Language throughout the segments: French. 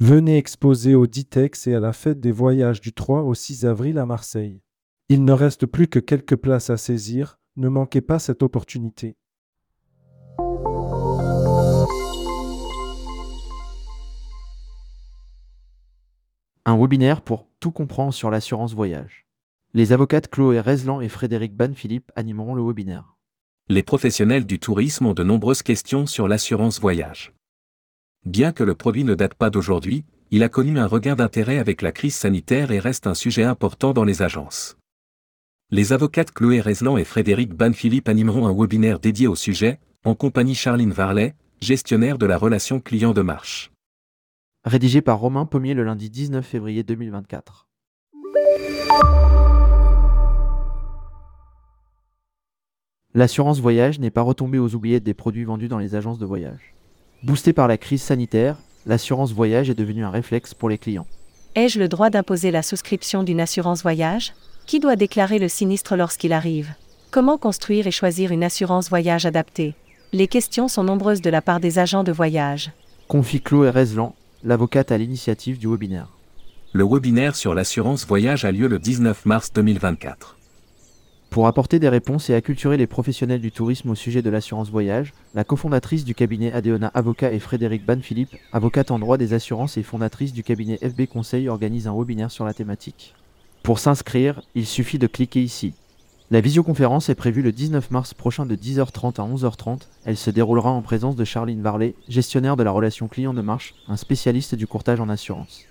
Venez exposer au Ditex et à la fête des voyages du 3 au 6 avril à Marseille. Il ne reste plus que quelques places à saisir, ne manquez pas cette opportunité. Un webinaire pour tout comprendre sur l'assurance voyage. Les avocates Chloé Rezlan et Frédéric Ban-Philippe animeront le webinaire. Les professionnels du tourisme ont de nombreuses questions sur l'assurance voyage. Bien que le produit ne date pas d'aujourd'hui, il a connu un regain d'intérêt avec la crise sanitaire et reste un sujet important dans les agences. Les avocates Chloé Rezlan et Frédéric Ban-Philippe animeront un webinaire dédié au sujet, en compagnie Charline Varlet, gestionnaire de la relation client de Marche. Rédigé par Romain Pommier le lundi 19 février 2024. L'assurance voyage n'est pas retombée aux oubliettes des produits vendus dans les agences de voyage. Boosté par la crise sanitaire, l'assurance voyage est devenue un réflexe pour les clients. Ai-je le droit d'imposer la souscription d'une assurance voyage? Qui doit déclarer le sinistre lorsqu'il arrive? Comment construire et choisir une assurance voyage adaptée? Les questions sont nombreuses de la part des agents de voyage. Confie Chloé Rezlan, l'avocate à l'initiative du webinaire. Le webinaire sur l'assurance voyage a lieu le 19 mars 2024. Pour apporter des réponses et acculturer les professionnels du tourisme au sujet de l'assurance voyage, la cofondatrice du cabinet Adeona Avocat et Frédéric Ban-Philippe, avocate en droit des assurances et fondatrice du cabinet FB Conseil, organise un webinaire sur la thématique. Pour s'inscrire, il suffit de cliquer ici. La visioconférence est prévue le 19 mars prochain de 10h30 à 11h30. Elle se déroulera en présence de Charline Varlet, gestionnaire de la relation client de Marche, un spécialiste du courtage en assurance.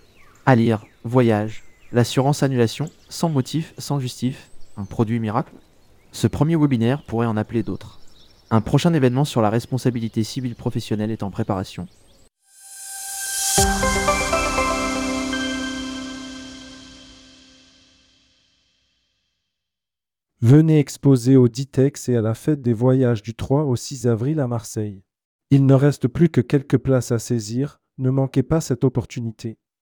À lire, voyage, l'assurance annulation, sans motif, sans justif, un produit miracle Ce premier webinaire pourrait en appeler d'autres. Un prochain événement sur la responsabilité civile professionnelle est en préparation. Venez exposer au Ditex et à la fête des voyages du 3 au 6 avril à Marseille. Il ne reste plus que quelques places à saisir, ne manquez pas cette opportunité.